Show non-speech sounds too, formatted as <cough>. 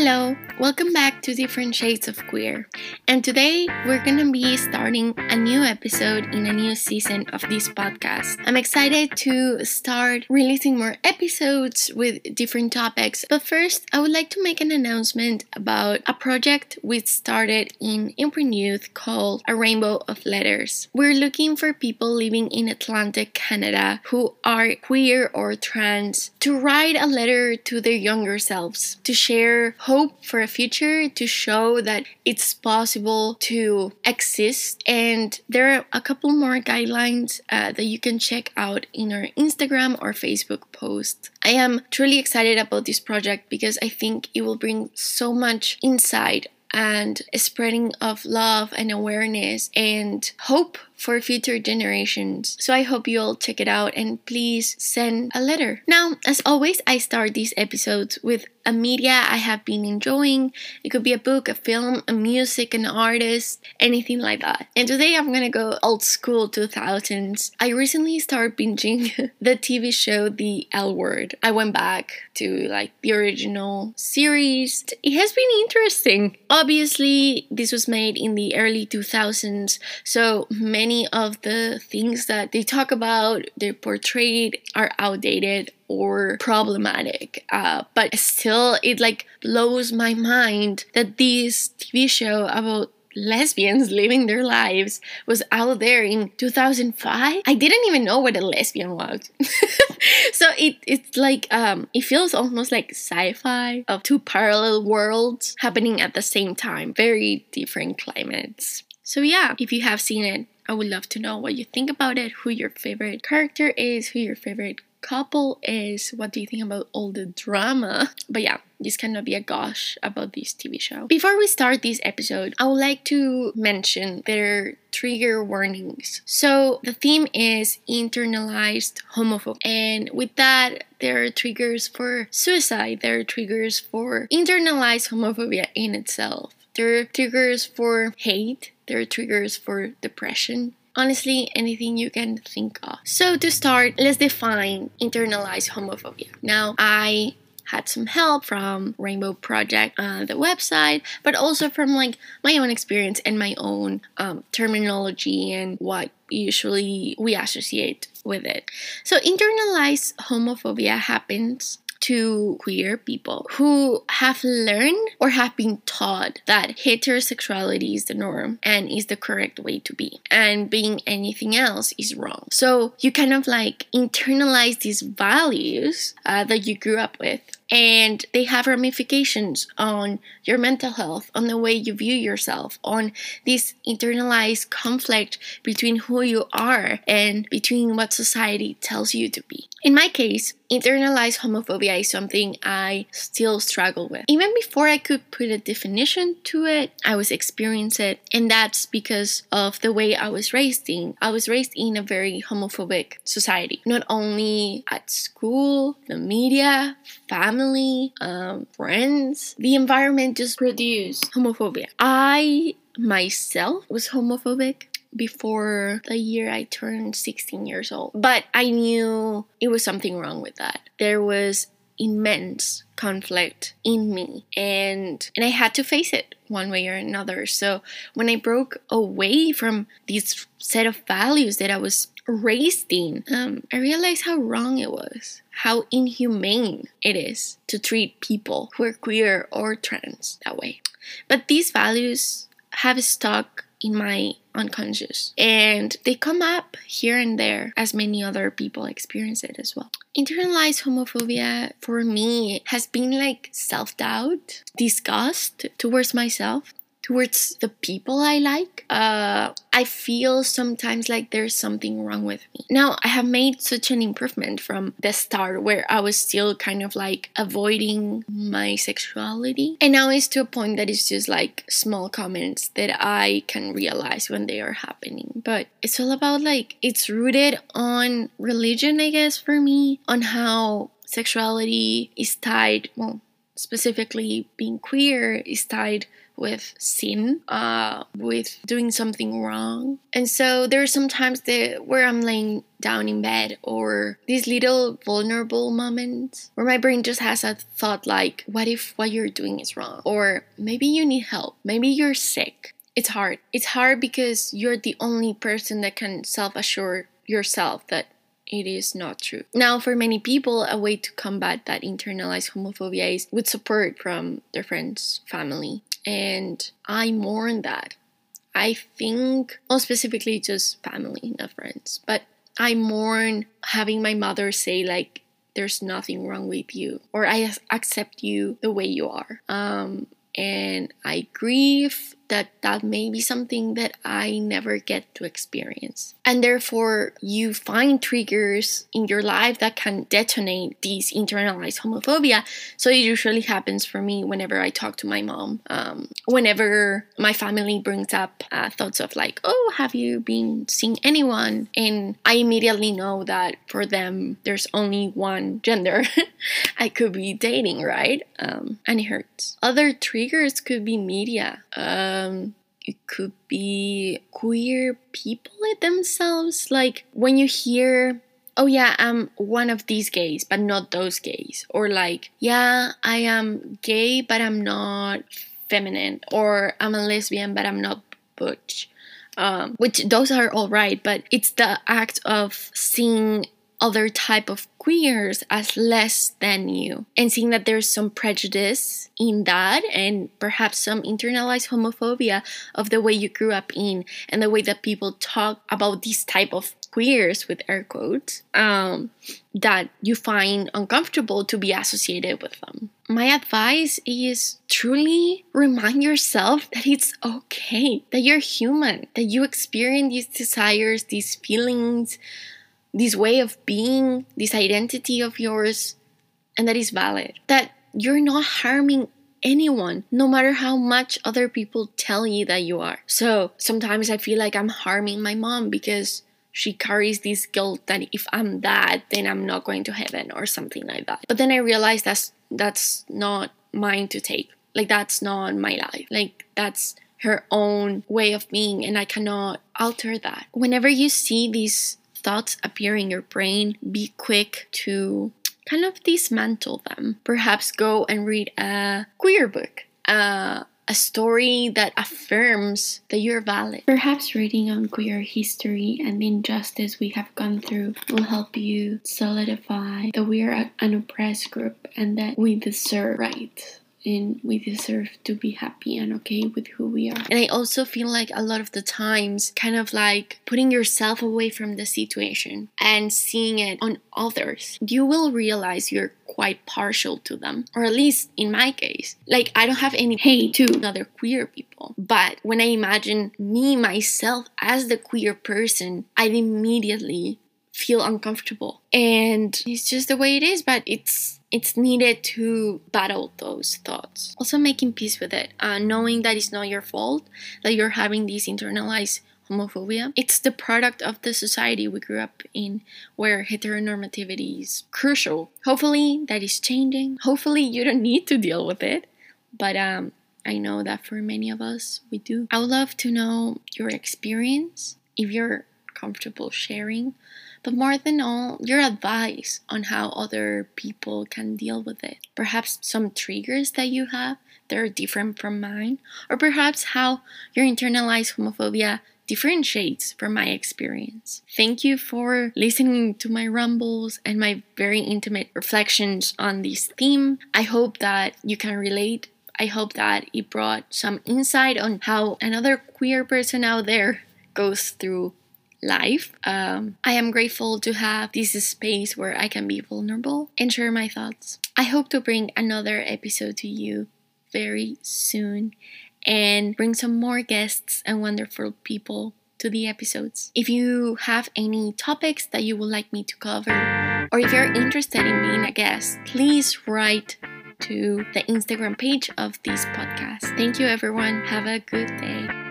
Hello, welcome back to Different Shades of Queer. And today we're gonna be starting a new episode in a new season of this podcast. I'm excited to start releasing more episodes with different topics, but first I would like to make an announcement about a project we started in Imprint Youth called A Rainbow of Letters. We're looking for people living in Atlantic Canada who are queer or trans to write a letter to their younger selves to share hope for a future, to show that it's possible to exist. And there are a couple more guidelines uh, that you can check out in our Instagram or Facebook post. I am truly excited about this project because I think it will bring so much insight and spreading of love and awareness and hope for future generations. So I hope you all check it out and please send a letter. Now, as always, I start these episodes with a media I have been enjoying. It could be a book, a film, a music, an artist, anything like that. And today I'm gonna go old school 2000s. I recently started binging <laughs> the TV show The L Word. I went back to like the original series. It has been interesting. Obviously, this was made in the early 2000s, so many many of the things that they talk about, they're portrayed, are outdated or problematic. Uh, but still, it like blows my mind that this TV show about lesbians <laughs> living their lives was out there in 2005 i didn't even know what a lesbian was. <laughs> So it it's like um it feels almost like sci-fi of two parallel worlds happening at the same time. Very different climates. So yeah if you have seen it I would love to know what you think about it, who your favorite character is, who your favorite couple is, what do you think about all the drama. But yeah, this cannot be a gosh about this TV show. Before we start this episode, I would like to mention their trigger warnings. So the theme is internalized homophobia, and with that, there are triggers for suicide, there are triggers for internalized homophobia in itself. There are triggers for hate, there are triggers for depression. Honestly, anything you can think of. So, to start, let's define internalized homophobia. Now, I had some help from Rainbow Project, uh, the website, but also from like my own experience and my own um, terminology and what usually we associate with it. So, internalized homophobia happens to queer people who have learned or have been taught that heterosexuality is the norm and is the correct way to be, and being anything else is wrong. So you kind of like internalize these values uh, that you grew up with and they have ramifications on your mental health, on the way you view yourself, on this internalized conflict between who you are and between what society tells you to be. In my case, internalized homophobia is something I still struggle with. Even before I could put a definition to it, I was experiencing it, and that's because of the way I was raised in. I was raised in a very homophobic society, not only at school, the media, family, um, friends. The environment just produced homophobia. I myself was homophobic before the year I turned 16 years old. But I knew it was something wrong with that. There was immense conflict in me and and I had to face it one way or another. So when I broke away from this set of values that I was raised in, um, I realized how wrong it was, how inhumane it is to treat people who are queer or trans that way. But these values have stuck in my unconscious. And they come up here and there as many other people experience it as well. Internalized homophobia for me has been like self-doubt disgust towards myself towards the people I like, uh, I feel sometimes like there's something wrong with me. Now, I have made such an improvement from the start where I was still kind of like avoiding my sexuality. And now it's to a point that it's just like small comments that I can realize when they are happening. But it's all about like, it's rooted on religion, I guess, for me, on how sexuality is tied, well, specifically being queer is tied with sin, uh, with doing something wrong. And so there are some times that where I'm laying down in bed or these little vulnerable moments where my brain just has a thought like, what if what you're doing is wrong? Or maybe you need help. Maybe you're sick. It's hard. It's hard because you're the only person that can self assure yourself that it is not true. Now, for many people, a way to combat that internalized homophobia is with support from their friends, family. And I mourn that. I think, well, specifically just family, not friends, but I mourn having my mother say, like, there's nothing wrong with you, or I accept you the way you are. Um, and I grieve that that may be something that I never get to experience. And therefore, you find triggers in your life that can detonate these internalized homophobia. So it usually happens for me whenever I talk to my mom, um, whenever my family brings up uh, thoughts of like, oh, have you been seeing anyone? And I immediately know that for them, there's only one gender <laughs> I could be dating, right? Um, and it hurts. Other triggers could be media. Um, it could be queer people themselves. Like when you hear, oh yeah, I'm one of these gays, but not those gays. Or like, yeah, I am gay, but I'm not feminine. Or I'm a lesbian, but I'm not butch. Um, which those are all right, but it's the act of seeing other type of queers as less than you. And seeing that there's some prejudice in that and perhaps some internalized homophobia of the way you grew up in and the way that people talk about these type of queers with air quotes um, that you find uncomfortable to be associated with them. My advice is truly remind yourself that it's okay that you're human that you experience these desires these feelings this way of being, this identity of yours, and that is valid. That you're not harming anyone, no matter how much other people tell you that you are. So sometimes I feel like I'm harming my mom because she carries this guilt that if I'm that, then I'm not going to heaven or something like that. But then I realized that's that's not mine to take. Like that's not my life. Like that's her own way of being and I cannot alter that. Whenever you see these thoughts appear in your brain, be quick to kind of dismantle them. Perhaps go and read a queer book. Uh, a story that affirms that you're valid. Perhaps reading on queer history and the injustice we have gone through will help you solidify that we are an oppressed group and that we deserve rights and we deserve to be happy and okay with who we are. And I also feel like a lot of the times, kind of like putting yourself away from the situation and seeing it on others, you will realize you're quite partial to them, or at least in my case. Like, I don't have any hate to other queer people, but when I imagine me myself as the queer person, I immediately feel uncomfortable. And it's just the way it is, but it's it's needed to battle those thoughts. Also, making peace with it, uh, knowing that it's not your fault that you're having this internalized homophobia. It's the product of the society we grew up in where heteronormativity is crucial. Hopefully, that is changing. Hopefully, you don't need to deal with it. But um, I know that for many of us, we do. I would love to know your experience if you're comfortable sharing but more than all, your advice on how other people can deal with it. Perhaps some triggers that you have that are different from mine, or perhaps how your internalized homophobia differentiates from my experience. Thank you for listening to my rumbles and my very intimate reflections on this theme. I hope that you can relate. I hope that it brought some insight on how another queer person out there goes through life. Um, I am grateful to have this space where I can be vulnerable and share my thoughts. I hope to bring another episode to you very soon and bring some more guests and wonderful people to the episodes. If you have any topics that you would like me to cover, or if you're interested in being a guest, please write to the Instagram page of this podcast. Thank you, everyone. Have a good day.